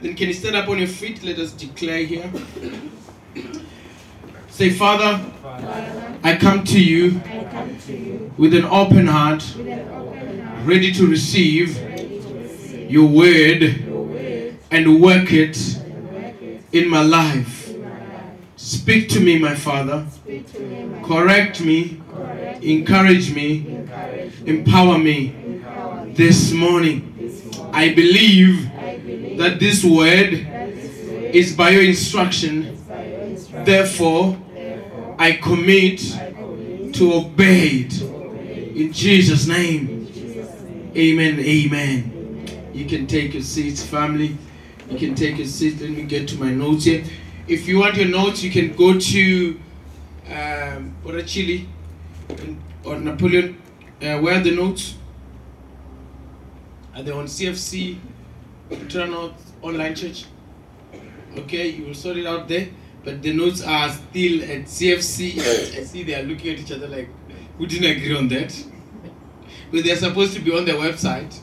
Then can you stand up on your feet? Let us declare here. Say, Father, Father, I come to you with an open heart, heart, ready to receive receive your word word and work it it in my life. life. Speak to me, my Father. Correct me, encourage me, me empower me this morning. this morning. I believe that this word is by your instruction. Therefore, I commit to obey it. In Jesus' name. Amen. Amen. You can take your seats, family. You can take your seat. Let me get to my notes here. If you want your notes, you can go to um, Orachili or Napoleon. Uh, where are the notes? Are they on CFC Turn North Online Church? Okay, you will sort it out there. But the notes are still at CFC. I see they are looking at each other like, we didn't agree on that. But they're supposed to be on their website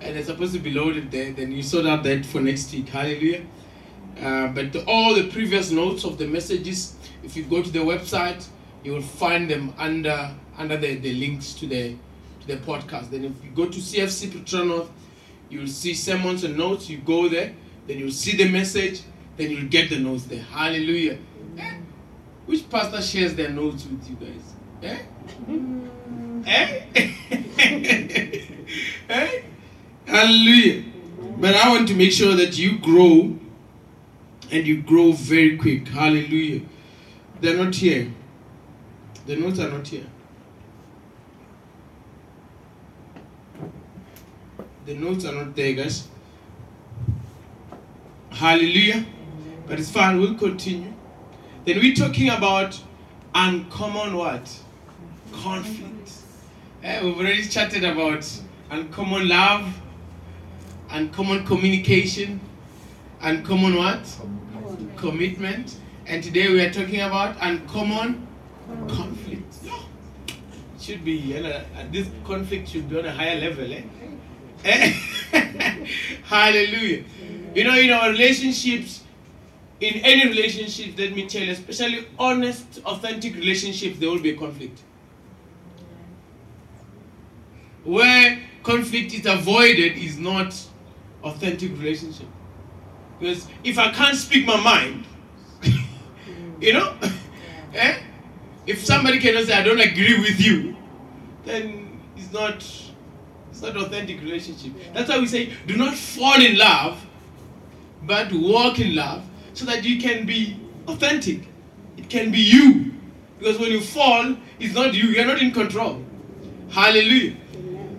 and they're supposed to be loaded there. Then you sort out that for next week. Hallelujah. Uh, but the, all the previous notes of the messages, if you go to the website, you will find them under under the, the links to the to the podcast. Then if you go to CFC Petronorth, you'll see sermons and notes. You go there, then you'll see the message, then you'll get the notes there. Hallelujah. Eh? Which pastor shares their notes with you guys? Eh? Eh? eh? Hallelujah. But I want to make sure that you grow and you grow very quick. Hallelujah. They're not here. The notes are not here. The notes are not there, guys. Hallelujah. But it's fine, we'll continue. Then we're talking about uncommon what? Conflict. Eh, we've already chatted about uncommon love, uncommon communication, uncommon what? Commitment. And today we are talking about uncommon conflict. Yeah, Should be, you know, this conflict should be on a higher level. Eh? Hallelujah. You know, in our relationships, in any relationship, let me tell you, especially honest, authentic relationships, there will be a conflict. Where conflict is avoided is not authentic relationship. Because if I can't speak my mind, you know, eh? if somebody cannot say I don't agree with you, then it's not not authentic relationship. That's why we say do not fall in love, but walk in love so that you can be authentic. It can be you. Because when you fall, it's not you, you're not in control. Hallelujah.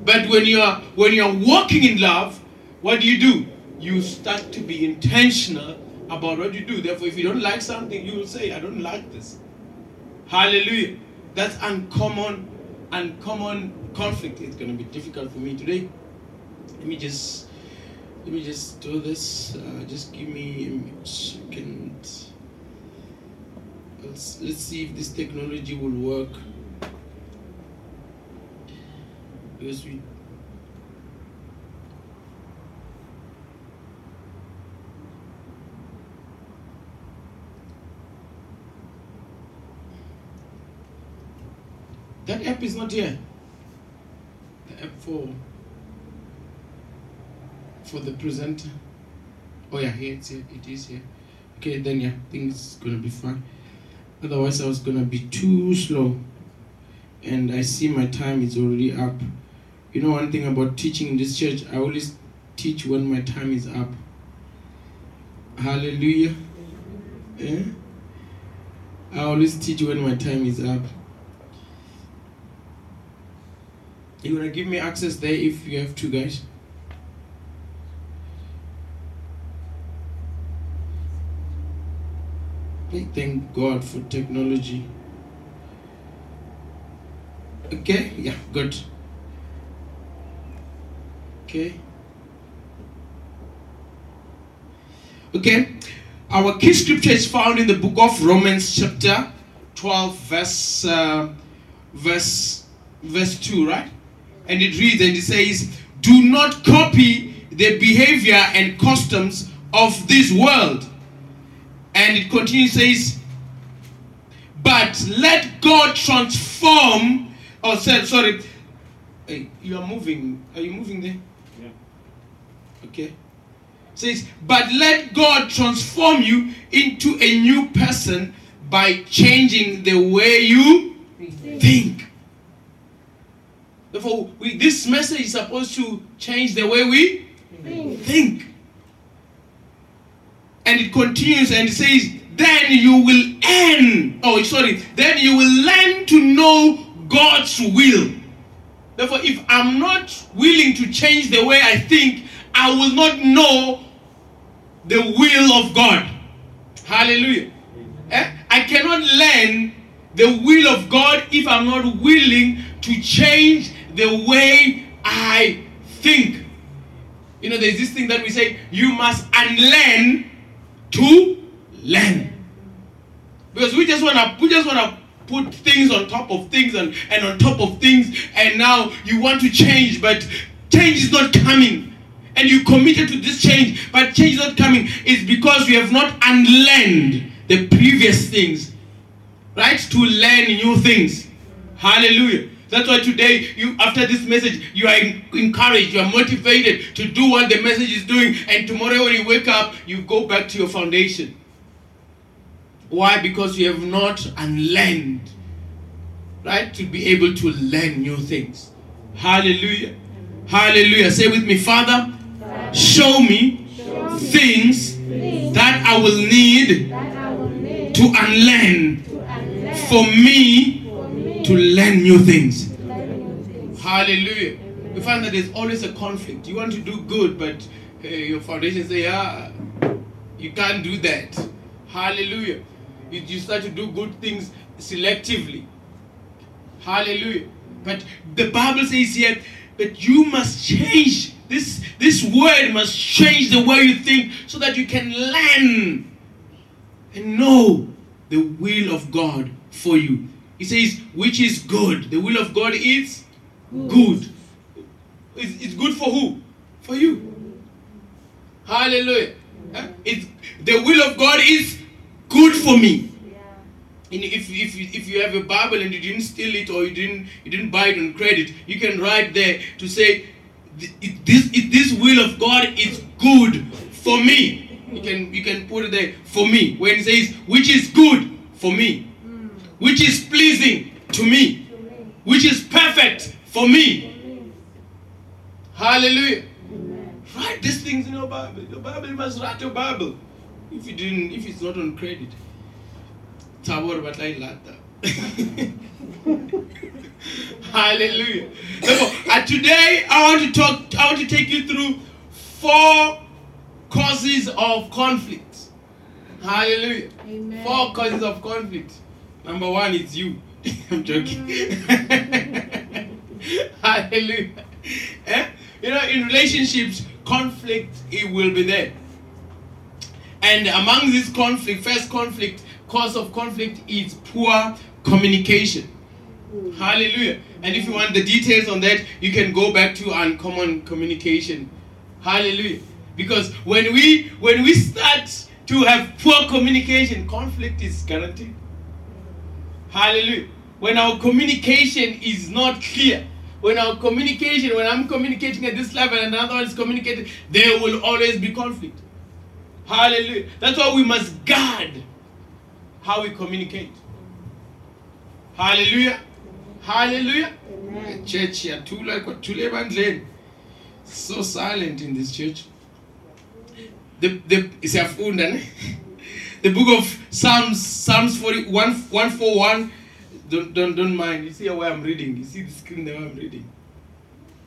But when you are when you are walking in love, what do you do? You start to be intentional about what you do. Therefore, if you don't like something, you will say, I don't like this. Hallelujah. That's uncommon, uncommon conflict. It's gonna be difficult for me today. Let me just let me just do this. Uh, just give me a second. Let's let's see if this technology will work. Because we That app is not here. For for the presenter. Oh yeah, here it's here. It is here. Okay, then yeah, things gonna be fine. Otherwise, I was gonna be too slow, and I see my time is already up. You know one thing about teaching in this church, I always teach when my time is up. Hallelujah. Eh? I always teach when my time is up. You wanna give me access there if you have two guys? Thank God for technology. Okay, yeah, good. Okay. Okay, our key scripture is found in the book of Romans, chapter 12, verse uh, verse verse 2, right? And it reads and it says, Do not copy the behavior and customs of this world. And it continues, says, but let God transform. Oh, sorry, sorry. Hey, you are moving. Are you moving there? Yeah. Okay. Says, but let God transform you into a new person by changing the way you think. Therefore, we, this message is supposed to change the way we Think. think. And it continues and it says, then you will earn, oh, sorry, then you will learn to know God's will. Therefore, if I'm not willing to change the way I think, I will not know the will of God. Hallelujah. Eh? I cannot learn the will of God if I'm not willing to change the way I think. You know, there's this thing that we say, you must unlearn to learn. Because we just wanna we just wanna put things on top of things and, and on top of things, and now you want to change, but change is not coming. And you committed to this change, but change is not coming. It's because you have not unlearned the previous things. Right? To learn new things. Hallelujah. That's why today, you after this message, you are encouraged, you are motivated to do what the message is doing, and tomorrow when you wake up, you go back to your foundation. Why? Because you have not unlearned, right? To be able to learn new things. Hallelujah. Hallelujah. Say with me, Father, show me things Things that I will need I will need to unlearn to unlearn for me to learn new things. Hallelujah. We find that there's always a conflict. You want to do good, but uh, your foundation say, ah, you can't do that. Hallelujah. You, you start to do good things selectively. Hallelujah. But the Bible says here, but you must change. This, this word must change the way you think so that you can learn and know the will of God for you. He says, which is good. The will of God is good. It's, it's good for who? For you. Hallelujah. Huh? It's, the will of God is good for me. And if, if, you- if you have a Bible and you didn't steal it or you didn't you didn't buy it on credit, you can write there to say "Th- this this will of God is good for me. You can you can put it there for me when it says which is good for me. Which is pleasing to me, which is perfect for me. Hallelujah. Write these things in your Bible. Your Bible you must write your Bible. If you didn't, if it's not on credit. Tabor batlay lata. Hallelujah. Therefore, uh, today I want to talk. I want to take you through four causes of conflict. Hallelujah. Amen. Four causes of conflict. Number one is you. I'm joking. Mm. Hallelujah. Eh? You know, in relationships, conflict it will be there. And among this conflict, first conflict, cause of conflict is poor communication. Mm. Hallelujah. And if you mm. want the details on that, you can go back to uncommon communication. Hallelujah. Because when we when we start to have poor communication, conflict is guaranteed. Hallelujah. When our communication is not clear, when our communication, when I'm communicating at this level and another one is communicating, there will always be conflict. Hallelujah. That's why we must guard how we communicate. Hallelujah. Hallelujah. Amen. Church here, too yathula kwathule ebandleni. So silent in this church. The the siyafunda ne? The book of Psalms Psalms 41 141 don't don't don't mind. You see where I'm reading. You see the screen there I'm reading.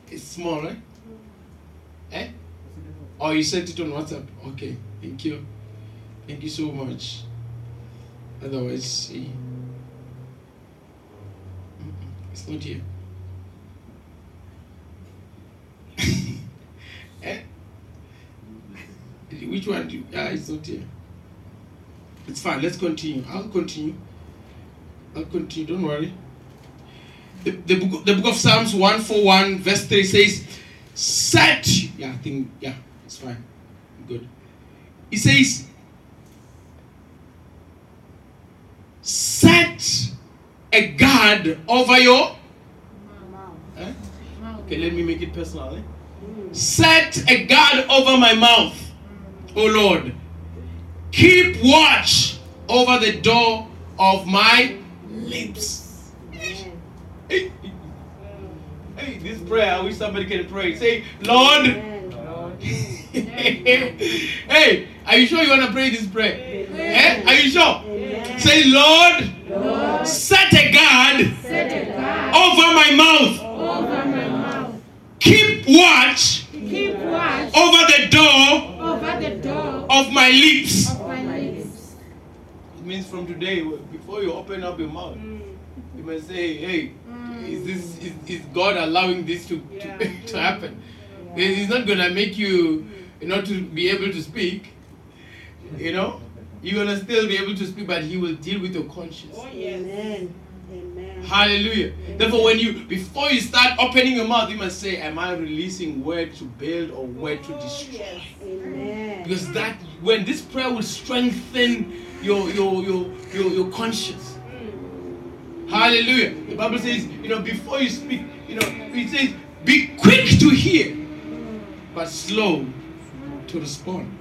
It's small, right? Eh? Oh, you sent it on WhatsApp. Okay, thank you. Thank you so much. Otherwise, see. It's not here. eh? Which one do you? Ah, it's not here. It's fine. Let's continue. I'll continue. I'll continue. Don't worry. The, the, book, the book of Psalms 141, verse 3 says, set. Yeah, I think, yeah, it's fine. Good. He says, set a guard over your. Eh? Okay, let me make it personal. eh? Set a guard over my mouth, O Lord. Keep watch over the door of my lips. Hey, hey, this prayer, I wish somebody can pray. Say, Lord. hey, are you sure you want to pray this prayer? Eh? Are you sure? Say, Lord, Lord, set a guard set a guard over my mouth. over my mouth. Keep watch Keep watch over the door over the door of my lips. of my lips. It means from today, before you open up your mouth, mm. you must say, hey, mm. is this is, is God allowing this to, to, to happen? He's not gonna make you mm. not to be able to speak. You know? You're gonna still be able to speak, but he will deal with your conscience. Oh, Amen. Amen. Hallelujah. Therefore, when you before you start opening your mouth, you must say, Am I releasing word to build or word to oh, destroy? Amen. Because that when this prayer will strengthen your your your your, your conscience. Hallelujah. The Bible says, you know, before you speak, you know, it says, be quick to hear, but slow to respond.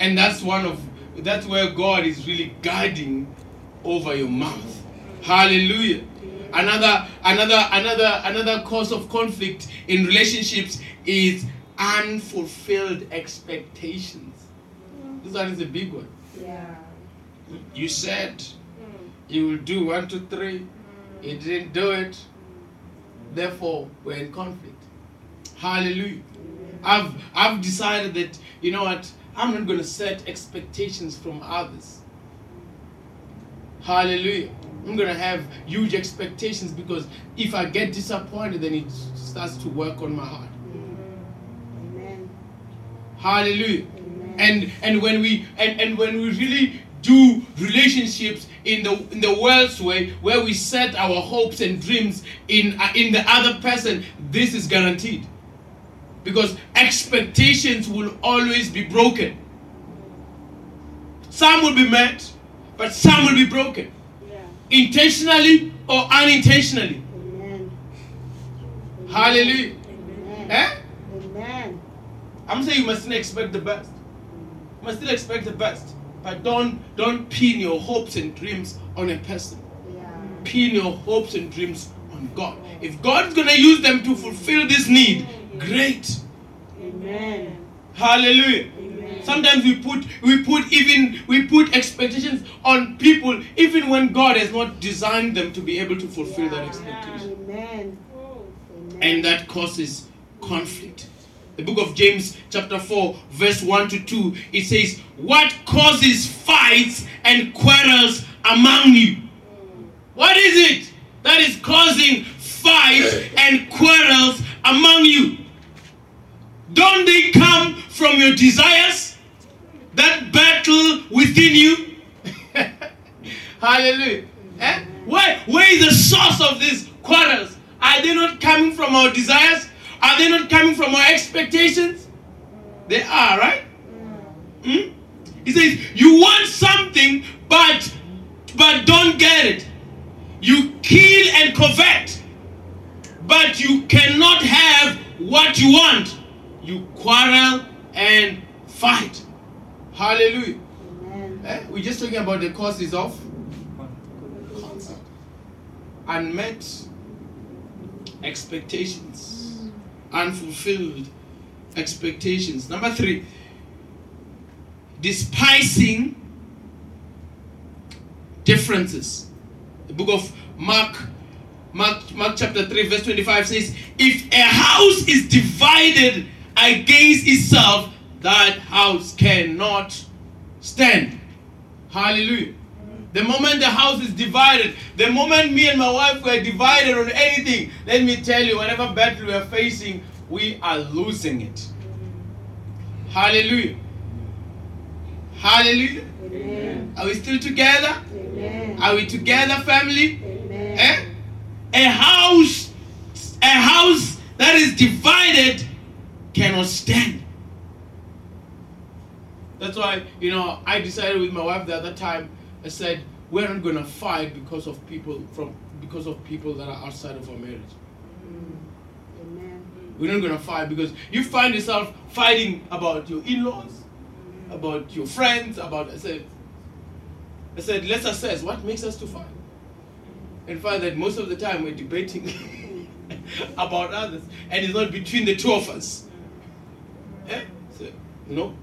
And that's one of that's where God is really guiding over your mouth. Hallelujah. Another another another another cause of conflict in relationships is unfulfilled expectations. This one is a big one. Yeah. You said hmm. you will do one, two, three. Hmm. You didn't do it. Hmm. Therefore, we're in conflict. Hallelujah. I've I've decided that you know what I'm not going to set expectations from others. Hallelujah. I'm going to have huge expectations because if I get disappointed, then it starts to work on my heart. Amen. Hallelujah. And and when we and, and when we really do relationships in the in the world's way, where we set our hopes and dreams in uh, in the other person, this is guaranteed. Because expectations will always be broken. Some will be met, but some will be broken, Yeah. intentionally or unintentionally. Amen. Hallelujah. Amen. Eh? Amen. I'm saying you must still expect the best. You must still expect the best. But don't don't pin your hopes and dreams on a person. Yeah. Pin your hopes and dreams on God. If God's gonna use them to fulfill this need, great. Amen. Hallelujah. Amen. Sometimes we put we put even we put expectations on people even when God has not designed them to be able to fulfill that expectation. Amen. and that causes conflict. The book of James, chapter 4, verse 1 to 2, it says, What causes fights and quarrels among you? What is it that is causing fights and quarrels among you? Don't they come from your desires that battle within you? Hallelujah. Eh? Where, where is the source of these quarrels? Are they not coming from our desires? Are they not coming from our expectations? They are, right? Hmm? He says, You want something, but but don't get it. You kill and covet, but you cannot have what you want. You quarrel and fight. Hallelujah. Amen. Eh? We're just talking about the causes of unmet expectations, unfulfilled expectations. Number three, despising differences. The book of Mark, Mark, Mark chapter 3, verse 25 says, If a house is divided against itself, that house cannot stand. Hallelujah. The moment the house is divided, the moment me and my wife were divided on anything, let me tell you, whatever battle we are facing, we are losing it. Hallelujah. Hallelujah. Amen. Are we still together? Amen. Are we together, family? Amen. Eh? A house, a house that that is divided cannot stand. That's why, you know, I decided with my wife the other time, I said, we're not gonna fight because of people from because of people that are outside of our marriage. Amen. We're not gonna fight because you find yourself fighting about your in-laws, about your friends, about I said I said, let's assess what makes us to fight. And find that most of the time we're debating about others. And it's not between the two of us. Eh? So, no.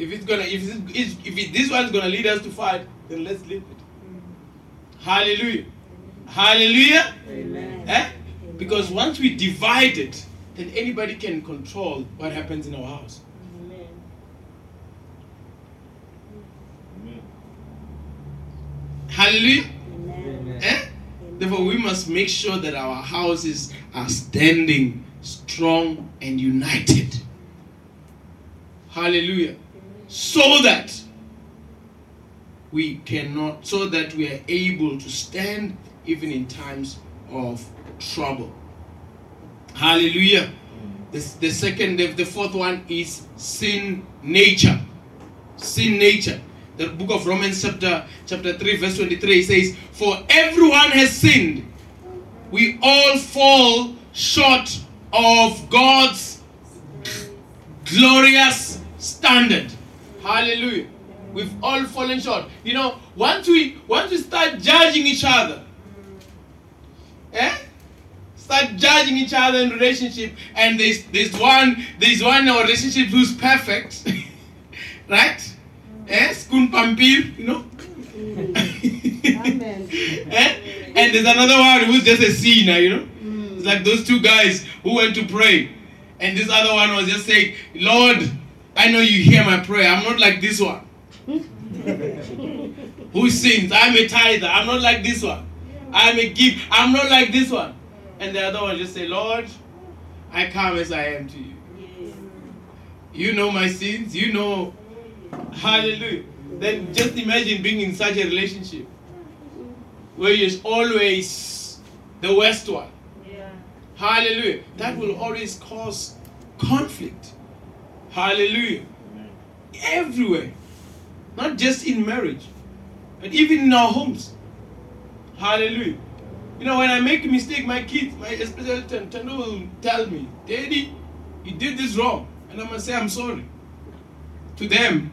If it's gonna if it's, if it, this one's gonna lead us to fight, then let's leave it. Hallelujah. Hallelujah. Amen. Eh? Because once we divide it, then anybody can control what happens in our house. Hallelujah. Amen. Eh? Therefore, we must make sure that our houses are standing strong and united. Hallelujah. So that we cannot, so that we are able to stand even in times of trouble. Hallelujah. The, the second, the, the fourth one is sin nature. Sin nature. The book of Romans, chapter chapter 3, verse 23 says, For everyone has sinned. We all fall short of God's glorious standard. Hallelujah. We've all fallen short. You know, once we once we start judging each other, eh? Start judging each other in relationship, and there's there's one there's one in our relationship who's perfect, right? Eh? Spoon pampir, you know. Amen. eh? And there's another one who's just a sinner, you know. It's like those two guys who went to pray, and this other one was just saying, "Lord, I know you hear my prayer. I'm not like this one." who sins? I'm a tither. I'm not like this one. I'm a gift. I'm not like this one. And the other one just say, Lord, I come as I am to you. You know my sins. You know. Hallelujah. Then just imagine being in such a relationship where you're always the worst one. Hallelujah. That will always cause conflict. Hallelujah. Everywhere. Not just in marriage, but even in our homes. Hallelujah. You know, when I make a mistake, my kids, my especially Tendo will tell me, Daddy, you did this wrong. And I'm to say, I'm sorry. To them.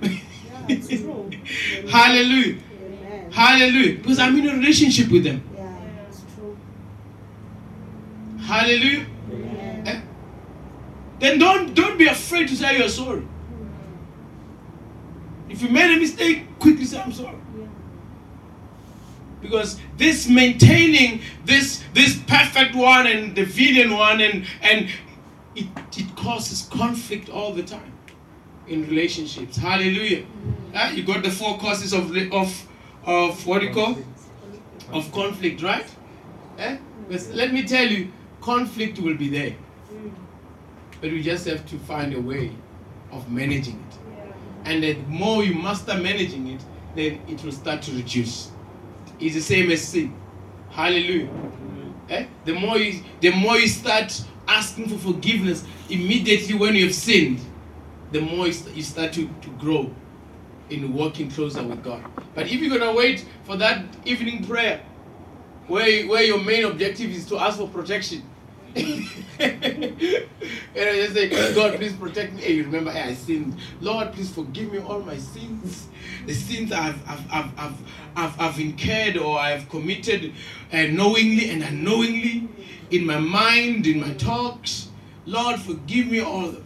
it's true. Hallelujah. Amen. Hallelujah. Because I'm in a relationship with them. Yeah, it's true. Hallelujah. Then don't don't be afraid to say you're sorry. If you made a mistake, quickly say I'm sorry. Because this maintaining this this perfect one and the villain one and and it, it causes conflict all the time in relationships. Hallelujah. Ah, you got the four causes of of of what do you call of conflict, right? Eh? But let me tell you, conflict will be there. But we just have to find a way of managing it. And the more you master managing it, then it will start to reduce. It's the same as sin. Hallelujah. Eh? The more you the more you start asking for forgiveness immediately when you have sinned, the more you, st- you start to, to grow in walking closer with God. But if you're gonna wait for that evening prayer, where where your main objective is to ask for protection. and I just say, God, please protect me. You remember, hey, I sinned. Lord, please forgive me all my sins. The sins I've, I've, I've, I've, I've, I've incurred or I've committed uh, knowingly and unknowingly in my mind, in my talks. Lord, forgive me all of that.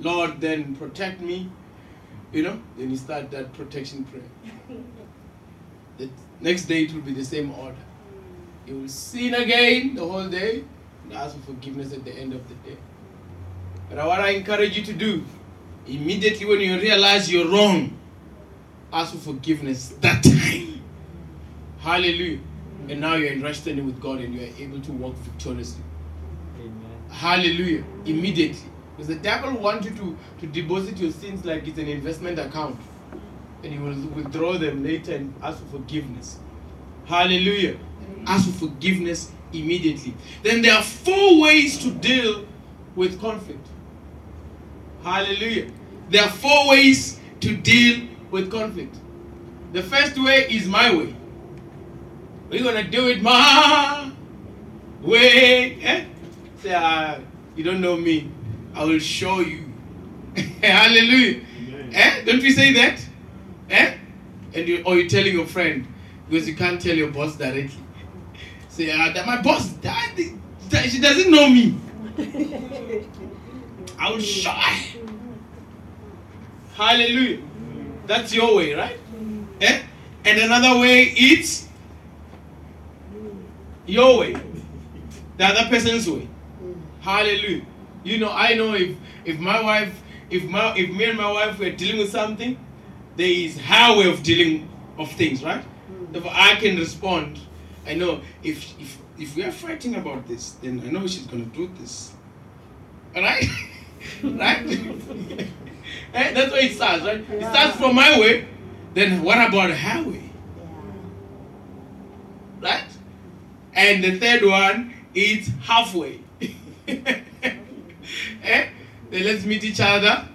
Lord, then protect me. You know, then you start that protection prayer. The next day it will be the same order. You will sin again the whole day and ask for forgiveness at the end of the day. But what I encourage you to do, immediately when you realize you're wrong, ask for forgiveness that time. Hallelujah. And now you're in right standing with God and you are able to walk victoriously. Amen. Hallelujah. Immediately. Because the devil wants you to, to deposit your sins like it's an investment account. And he will withdraw them later and ask for forgiveness. Hallelujah. Ask for forgiveness immediately. Then there are four ways to deal with conflict. Hallelujah. There are four ways to deal with conflict. The first way is my way. We're gonna do it my way. Eh? Say, uh, you don't know me. I will show you. Hallelujah. Eh? Don't we say that? Eh? And you or you're telling your friend because you can't tell your boss directly. Say, uh, that my boss, that, that, she doesn't know me. I will her. Hallelujah. That's your way, right? Eh? And another way is your way. The other person's way. Hallelujah. You know, I know if if my wife, if my if me and my wife were dealing with something, there is her way of dealing of things, right? Therefore, I can respond. I know if if if we are fighting about this, then I know she's gonna do this. Alright? right? Eh, That's why it starts, right? It starts from my way, then what about her way? Right? And the third one is halfway. eh? Then let's meet each other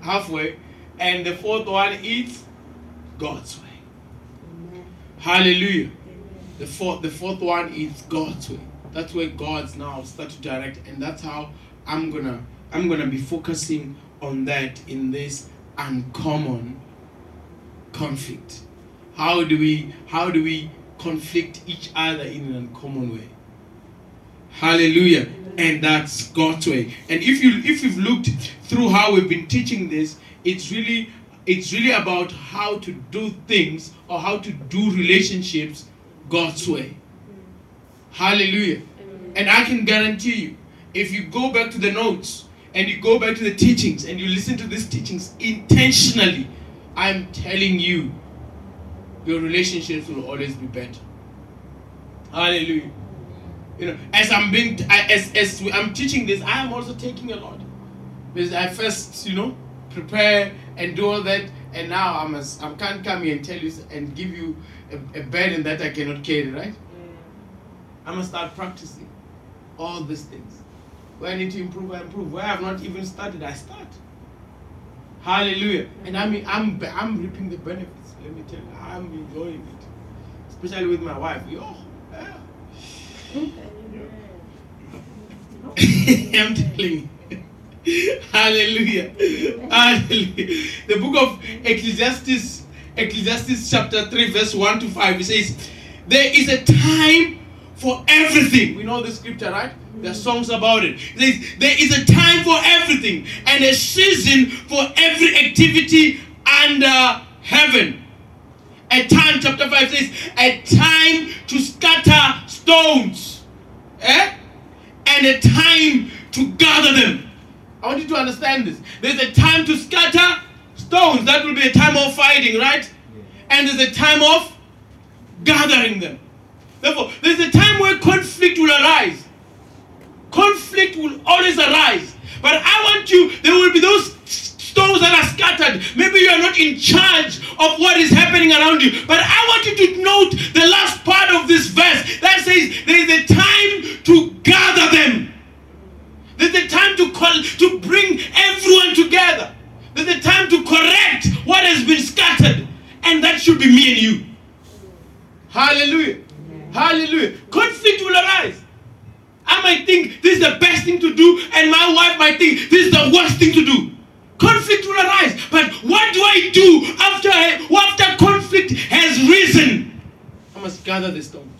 halfway. And the fourth one is God's way. Hallelujah. The fourth, the fourth one is God's way. That's where God's now start to direct, and that's how I'm gonna I'm gonna be focusing on that in this uncommon conflict. How do we how do we conflict each other in an uncommon way? Hallelujah. And that's God's way. And if you if you've looked through how we've been teaching this, it's really it's really about how to do things or how to do relationships God's way. Hallelujah. And I can guarantee you, if you go back to the notes and you go back to the teachings and you listen to these teachings intentionally, I'm telling you, your relationships will always be better. Hallelujah. You know, as I'm being, as as I'm teaching this, I am also taking a lot because I first, you know, prepare and do all that, and now I'm as I can't come here and tell you and give you a, a burden that I cannot carry, right? I'm gonna start practicing all these things. Where I need to improve, I improve. Where I've not even started, I start. Hallelujah. And I mean, I'm I'm reaping the benefits. Let me tell you, I'm enjoying it, especially with my wife. Yo, yeah. I'm telling you. Hallelujah. Hallelujah. The book of Ecclesiastes, Ecclesiastes chapter 3, verse 1 to 5, it says, There is a time for everything. We know the scripture, right? There are songs about it. It says, There is a time for everything and a season for every activity under heaven. A time, chapter 5 says, a time to scatter stones. Eh? And a time to gather them. I want you to understand this. There's a time to scatter stones. That will be a time of fighting, right? And there's a time of gathering them. Therefore, there's a time where conflict will arise. Conflict will always arise. But I want you, there will be those stones that are scattered. Maybe you are not in charge of what is happening around you. But I want you to note the last part of this verse that says there is a time to gather them. There's a time to call to bring everyone together. There's a time to correct what has been scattered. And that should be me and you. Hallelujah. Hallelujah. Conflict will arise. I might think this is the best thing to do, and my wife might think this is the worst thing to do. Conflict will arise. But what do I do after after conflict has risen? I must gather the stones.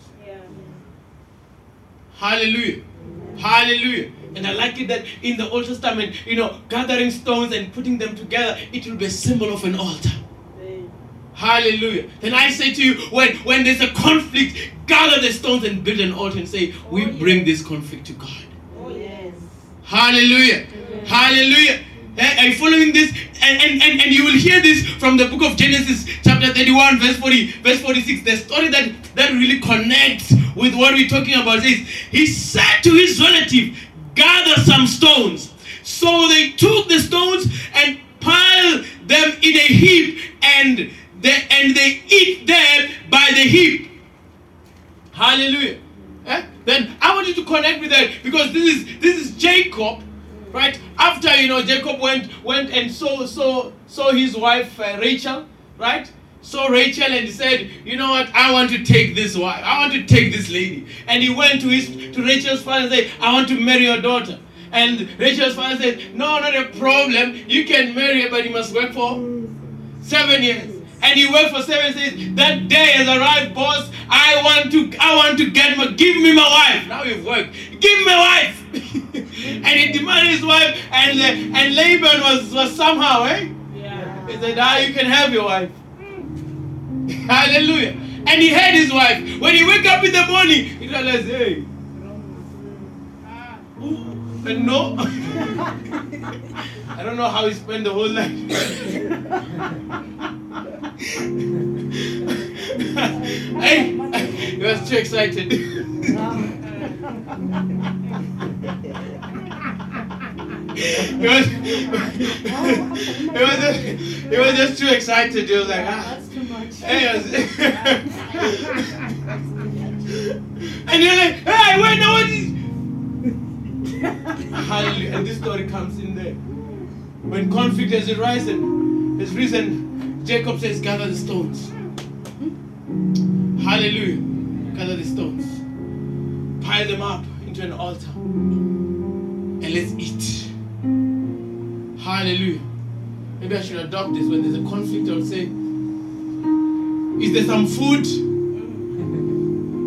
Hallelujah. Hallelujah. And I like it that in the Old Testament, you know, gathering stones and putting them together, it will be a symbol of an altar. Hallelujah. Then I say to you, when, when there's a conflict, gather the stones and build an altar and say, We oh, bring this conflict to God. Oh, Hallelujah. Hallelujah. Eh, Are you following this? And, and, and, and you will hear this from the book of Genesis, chapter 31, verse 40, verse 46. The story that, that really connects with what we're talking about is He said to his relative, Gather some stones. So they took the stones and piled them in a heap, and they, and they eat them by the heap. Hallelujah. Eh? Then I want you to connect with that because this is this is Jacob, right? After you know Jacob went went and saw saw saw his wife uh, Rachel, right? Saw Rachel and said, you know what? I want to take this wife. I want to take this lady. And he went to his to Rachel's father and said, I want to marry your daughter. And Rachel's father said, No, not a problem. You can marry her, but you must work for seven years. And he worked for seven years. That day has arrived, boss. I want to I want to get my give me my wife. Now you've worked. Give me my wife. and he demanded his wife, and uh, and Laban was was somehow, eh? Yeah. He said, Ah, you can have your wife. Hallelujah. And he had his wife. When he wake up in the morning, he realized, hey, ooh, and no. I don't know how he spent the whole night. hey, he was too excited. He was, he was, just, he was just too excited. He was like, ah. That's too much. Hey, he was- and you're like, hey, wait, no, what is? Hallelujah. And this story comes in there. When conflict has arisen, has risen, Jacob says, gather the stones. Hallelujah. Gather the stones. Pile them up into an altar. And let's eat. Hallelujah. Maybe I should adopt this when there's a conflict. I'll say, Is there some food?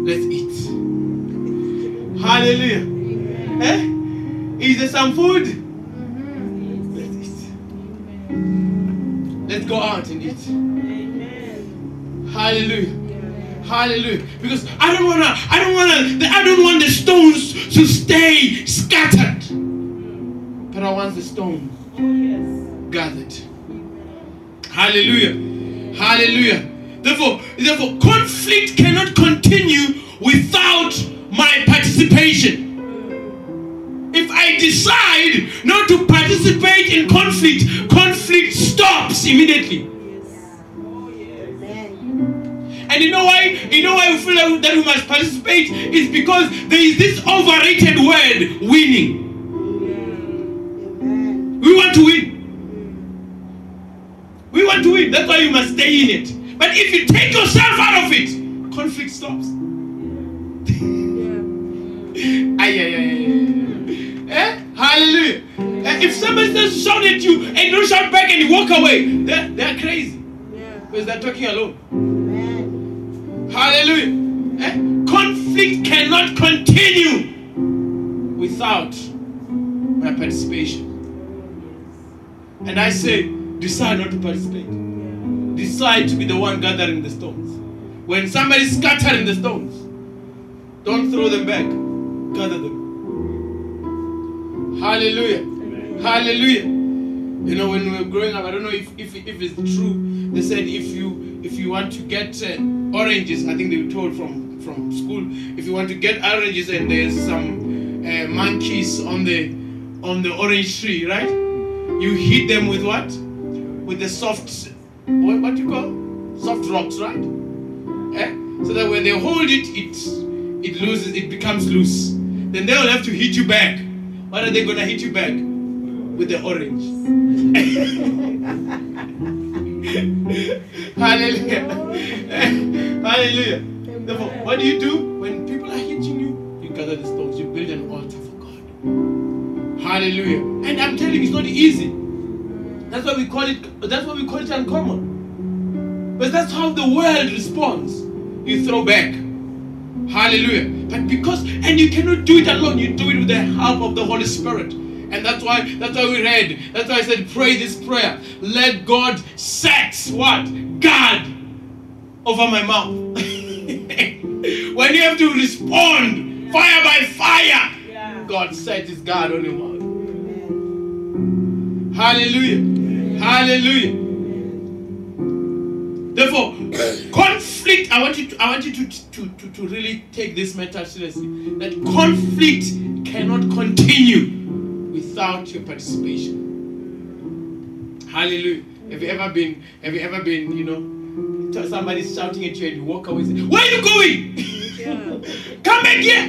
Let's eat. Hallelujah. Eh? Is there some food? Let's eat. Let's go out and eat. Hallelujah. Hallelujah. Because I don't wanna, I don't wanna, I don't want the stones to stay scattered. But I want the stones gathered. Hallelujah. Hallelujah. Therefore, therefore, conflict cannot continue without my participation. If I decide not to participate in conflict, conflict stops immediately. And you know why? You know why we feel that we must participate? Is because there is this overrated word winning. We want to win. We want to win. That's why you must stay in it. But if you take yourself out of it, conflict stops. Ay, ay, ay, ay, ay. Eh? Hallelujah. Eh, If somebody says shout at you and you don't shout back and you walk away, they're, they're crazy. Because they're talking alone. Hallelujah. Eh? Conflict cannot continue without my participation. And I say, decide not to participate. Decide to be the one gathering the stones. When somebody's scattering the stones, don't throw them back. Gather them. Hallelujah. Hallelujah. You know, when we were growing up, I don't know if, if, if it's true. They said if you if you want to get uh, oranges, I think they were told from from school, if you want to get oranges and there's some uh, monkeys on the on the orange tree, right? You hit them with what? With the soft what what you call soft rocks, right? Eh? So that when they hold it, it it loses, it becomes loose. Then they will have to hit you back. What are they gonna hit you back? With the orange. Hallelujah. Hallelujah. Therefore, what do you do when people are hitting you? You gather the stones, you build an altar for God. Hallelujah. And I'm telling you, it's not easy. That's why we call it that's why we call it uncommon. But that's how the world responds. You throw back. Hallelujah. But because and you cannot do it alone, you do it with the help of the Holy Spirit. And that's why that's why we read. That's why I said pray this prayer. Let God set what? God over my mouth. when you have to respond fire by fire, God set his guard on your mouth. Hallelujah. Hallelujah. Therefore, conflict. I want you. To, I want you to, to, to, to really take this matter seriously. That conflict cannot continue without your participation. Hallelujah. Have you ever been? Have you ever been? You know, somebody's shouting at you and you walk away. And say, Where are you going? Come back here.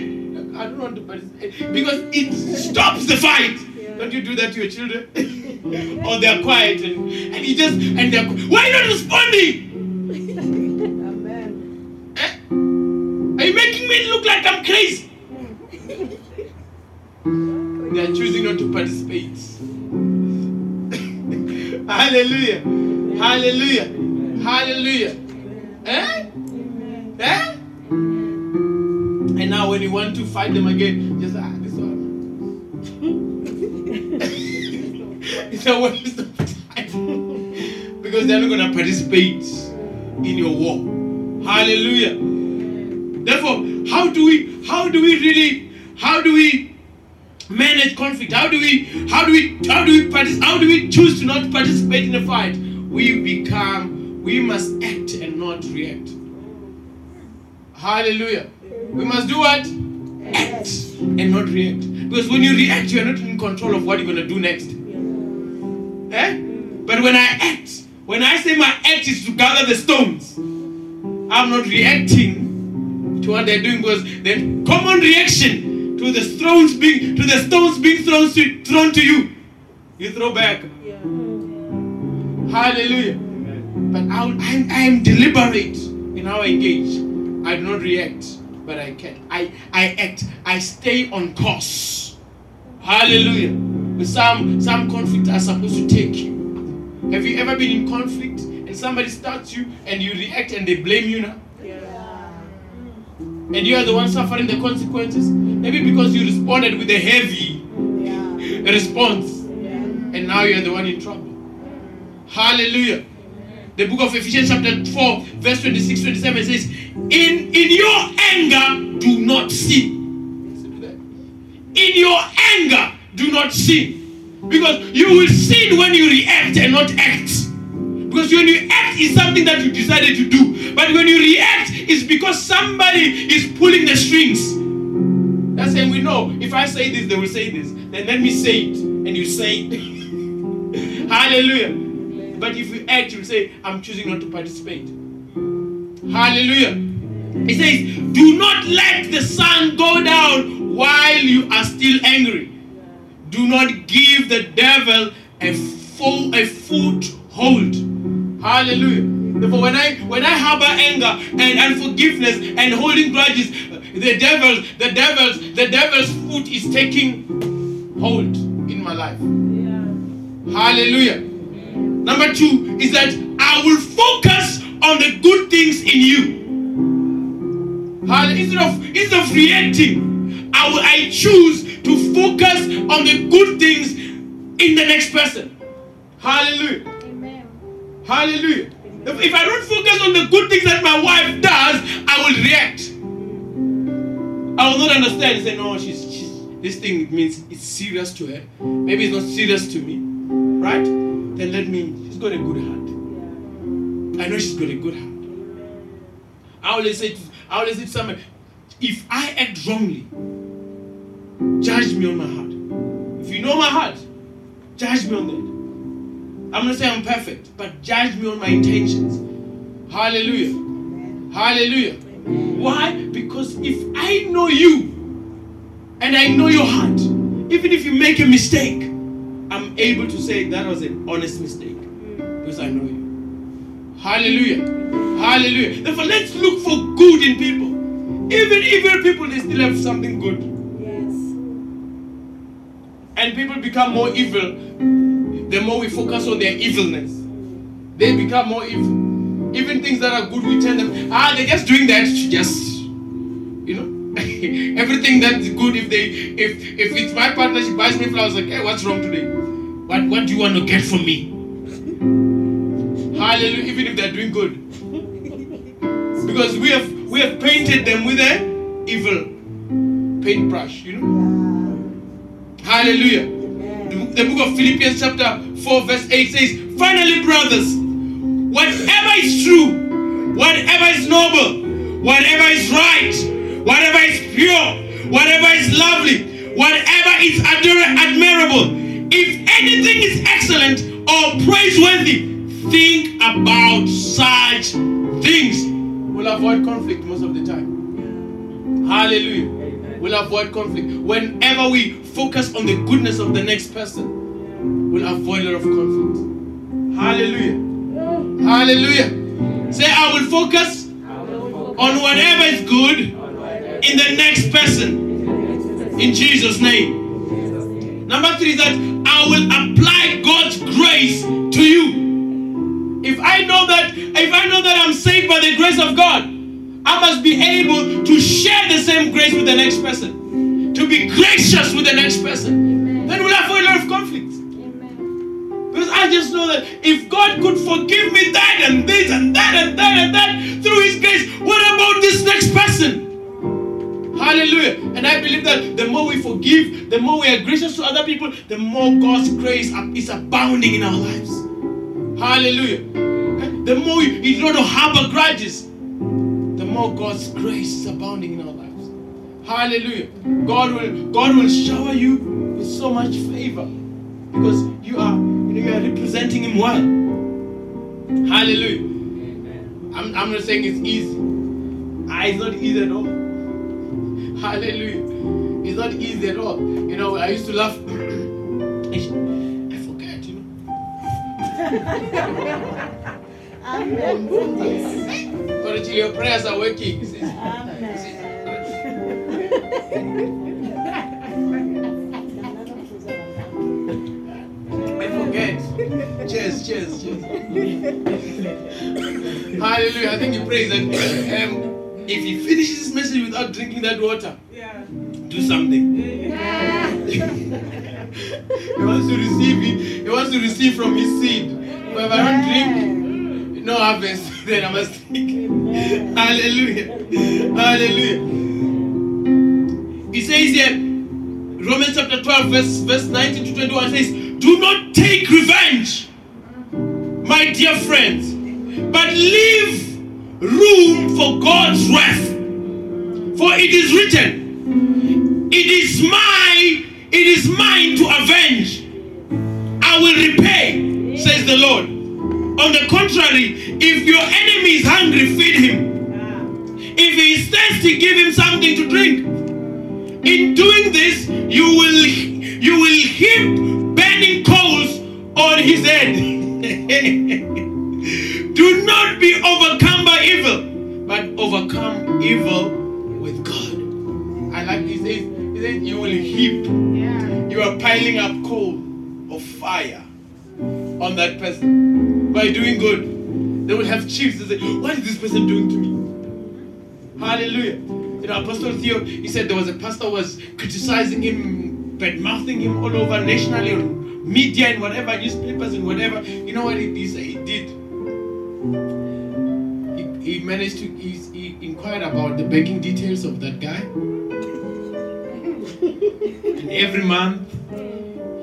I don't want to participate because it stops the fight. Don't you do that to your children? or they're quiet and, and you just and they're why are you not responding? Amen. Eh? Are you making me look like I'm crazy? They are choosing not to participate. Hallelujah. Hallelujah. Hallelujah. Eh? Eh? And now when you want to fight them again, just ah this one. a waste of time. because they're not gonna participate in your war. Hallelujah. Therefore, how do we how do we really how do we manage conflict? How do we how do we how do we how do we choose to not participate in a fight? We become we must act and not react. Hallelujah. We must do what? Act and not react. Because when you react, you are not in control of what you're gonna do next. Eh? But when I act, when I say my act is to gather the stones, I'm not reacting to what they're doing because the common reaction to the stones being to the stones being thrown to, thrown to you, you throw back. Hallelujah. But I, I, I am deliberate in how I engage. I do not react, but I can. I, I act. I stay on course. Hallelujah. With some some conflict are supposed to take you. Have you ever been in conflict and somebody starts you and you react and they blame you now? Yeah. And you are the one suffering the consequences? Maybe because you responded with a heavy Yeah. response Yeah. and now you're the one in trouble. Hallelujah. The book of Ephesians, chapter 4, verse 26 27 says, In, in your anger, do not sin. Listen to that. In your anger, do not sin. Because you will sin when you react and not act. Because when you act is something that you decided to do. But when you react, it's because somebody is pulling the strings. That's saying we know if I say this, they will say this. Then let me say it. And you say it. Hallelujah. But if you act, you say, I'm choosing not to participate. Hallelujah. It says, Do not let the sun go down while you are still angry. Do not give the devil a full a foothold. Hallelujah. Therefore, when I when I harbor anger and unforgiveness and holding grudges, the devil, the devil's, the devil's foot is taking hold in my life. Hallelujah. Number two is that I will focus on the good things in you. Hall- Instead of instead of reacting, I I choose to focus on the good things in the next person. Hallelujah. Amen. Hallelujah. If, if I don't focus on the good things that my wife does, I will react. I will not understand and say, no, she's, she's this thing means it's serious to her. Maybe it's not serious to me. Right? Then let me, she's got a good heart. I know she's got a good heart. I always say to I always say to someone, if I act wrongly, judge me on my heart. If you know my heart, judge me on that. I'm not saying I'm perfect, but judge me on my intentions. Hallelujah. Hallelujah. Why? Because if I know you and I know your heart, even if you make a mistake, I'm able to say that was an honest mistake because I know you. Hallelujah. Hallelujah. Therefore, let's look for good in people. Even evil people, they still have something good. And people become more evil the more we focus on their evilness. They become more evil. Even things that are good, we tell them, ah, they're just doing that to just, you know, everything that's good. If they, if if it's my partner, she buys me flowers. Like, hey, what's wrong today? What what do you want to get from me? Hallelujah. Even if they're doing good, because we have we have painted them with an evil paintbrush. You know. Hallelujah. The, the book of Philippians, chapter 4, verse 8 says, Finally, brothers, whatever is true, whatever is noble, whatever is right, whatever is pure, whatever is lovely, whatever is admirable, if anything is excellent or praiseworthy, think about such things. We'll avoid conflict most of the time. Hallelujah. we'll avoid conflict. Whenever we focus on the goodness of the next person, we'll avoid a lot of conflict. Hallelujah. Hallelujah. Say, I will focus on whatever is good in the next person. In Jesus' name. Number three is that I will apply God's grace to you. If I know that, if I know that I'm saved by the grace of God, I must be able to share the same grace with the next person. To be gracious with the next person. Then we'll avoid a lot of conflict. Because I just know that if God could forgive me that and this and that and that and that through His grace, what about this next person? Hallelujah. And I believe that the more we forgive, the more we are gracious to other people, the more God's grace is abounding in our lives. Hallelujah. The more we don't harbor grudges, the more God's grace is abounding in our lives. Hallelujah. God will God will shower you with so much favor because you are you, know, you are representing Him well. Hallelujah. Amen. I'm, I'm not saying it's easy. Ah, it's not easy at all. Hallelujah. It's not easy at all. You know, I used to laugh. I forget, you know. Amen. But until your prayers are working. see. I forget. Cheers, cheers, cheers. Hallelujah. I think you praise that um, if he finishes his message without drinking that water, Yeah. do something. he wants to receive it. He wants to receive from his seed. But if I don't drink, no harvest, then I must drink. Hallelujah. Hallelujah. He says here, Romans chapter 12, verse, verse 19 to 21 says, Do not take revenge, my dear friends, but leave room for God's wrath. For it is written, It is my, it is mine to avenge. I will repay, says the Lord. On the contrary, if your enemy is hungry, feed him. If he is thirsty, give him something to drink. In doing this, you will you will heap burning coals on his head. Do not be overcome by evil, but overcome evil with God. I like he says, he says you will heap. You are piling up coal of fire on that person by doing good. They will have chiefs. They say, What is this person doing to me? Hallelujah. You know, Apostle Theo, he said there was a pastor who was criticizing him, bad mouthing him all over nationally on media and whatever, newspapers and whatever. You know what he, he, did? He, he managed to, he, he inquired about the banking details of that guy. And every month,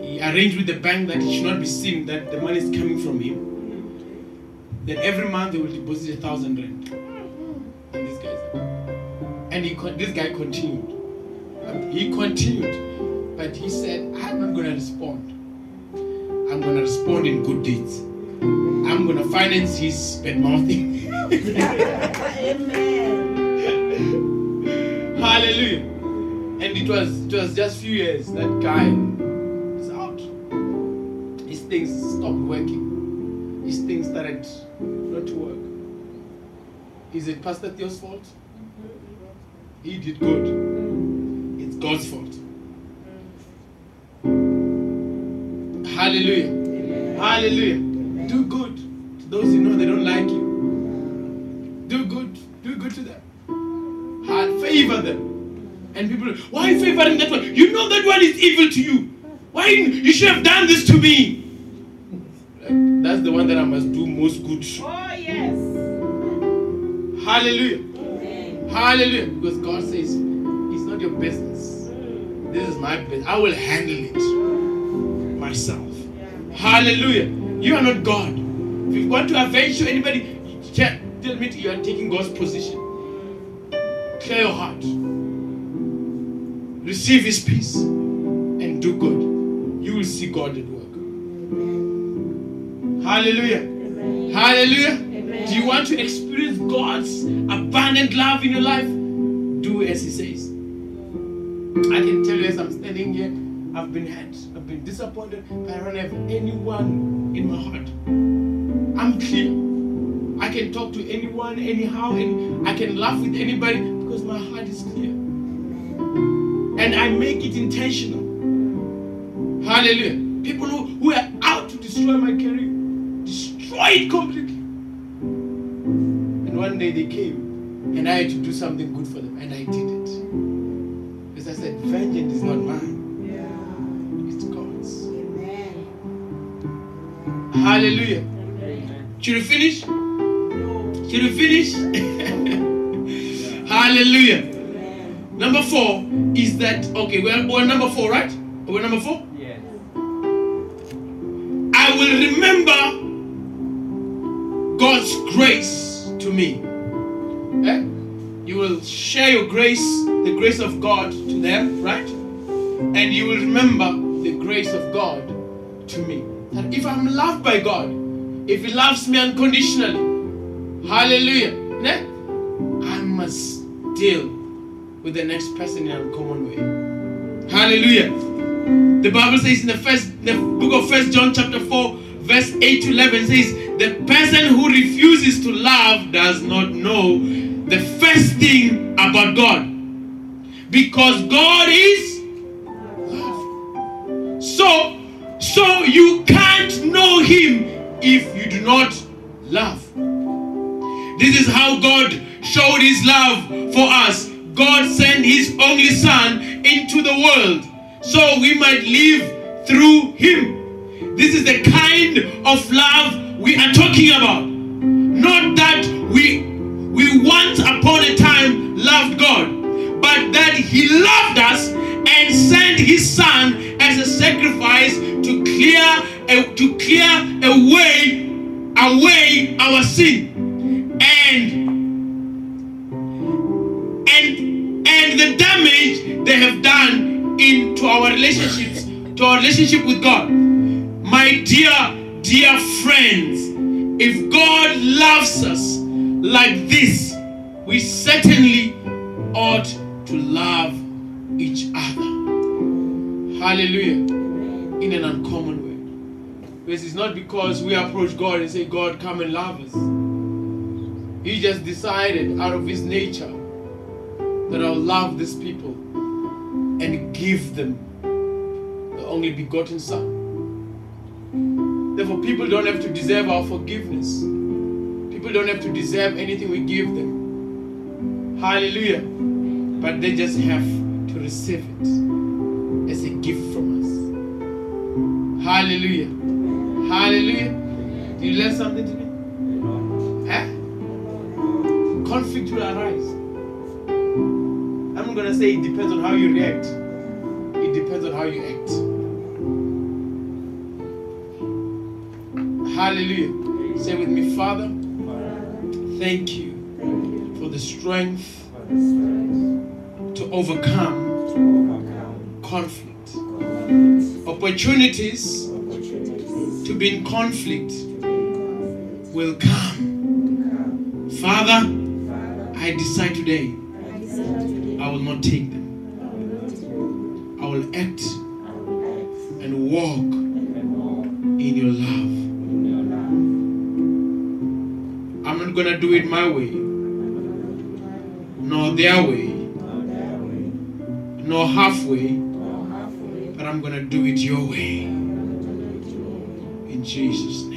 he arranged with the bank that it should not be seen that the money is coming from him. That every month they will deposit a thousand rand. And this he this guy continued. He continued, but he said, "I'm not going to respond. I'm going to respond in good deeds. I'm going to finance his bad mouthing." Amen. Hallelujah. And it was it was just few years that guy is out. His things stopped working. His things started not to work. Is it Pastor Theo's fault? He did good. It's God's fault. Hallelujah. Hallelujah. Do good to those you know they don't like you. Do good. Do good to them. Ha- Favor them. And people, why favoring that one? You know that one is evil to you. Why you should have done this to me? That's the one that I must do most good. Oh, yes. Hallelujah. Hallelujah. Because God says, it's not your business. This is my business. I will handle it myself. Hallelujah. You are not God. If you want to avenge you, anybody, tell tell me you are taking God's position. Clear your heart. Receive His peace and do good. You will see God at work. Hallelujah. Hallelujah. Do you want to experience God's abundant love in your life? Do as He says. I can tell you as I'm standing here, I've been hurt, I've been disappointed, I don't have anyone in my heart. I'm clear. I can talk to anyone, anyhow, and I can laugh with anybody because my heart is clear. And I make it intentional. Hallelujah. People who, who are out to destroy my career, destroy it completely. And one day they came and I had to do something good for them, and I did it. Because I said, Vengeance is not mine, it's God's. Hallelujah. Should we finish? Should we finish? Hallelujah. Number four is that okay? We're, we're number four, right? We're number four. Yes. I will remember God's grace to me. Eh? You will share your grace, the grace of God to them, right? And you will remember the grace of God to me. That if I'm loved by God, if He loves me unconditionally, hallelujah, ne? I must deal with the next person in an uncommon way. Hallelujah. The Bible says in the first the book of First John chapter 4, verse 8 to 11 says, the person who refuses to love does not know the first thing about God. Because God is love. So, so you can't know him if you do not love. This is how God showed his love for us. God sent his only son into the world so we might live through him. This is the kind of love we are talking about. Not that we we once upon a time loved God, but that he loved us and sent his son as a sacrifice to clear a, to clear away away our sin. And and and the damage they have done into our relationships, to our relationship with God. My dear, dear friends, if God loves us like this, we certainly ought to love each other. Hallelujah. In an uncommon way. This is not because we approach God and say, God, come and love us. He just decided out of his nature that I'll love these people and give them the only begotten Son. Therefore, people don't have to deserve our forgiveness. People don't have to deserve anything we give them. Hallelujah. But they just have to receive it as a gift from us. Hallelujah. Hallelujah. Did you learn something today? Huh? Conflict will arise. I'm not going to say it depends on how you react, it depends on how you act. Hallelujah. Say with me, Father, thank you for the strength to overcome conflict. Opportunities to be in conflict will come. Father, I decide today I will not take them. I will act and walk do it my way, nor their way, nor halfway, but I'm going to do it your way. In Jesus' name.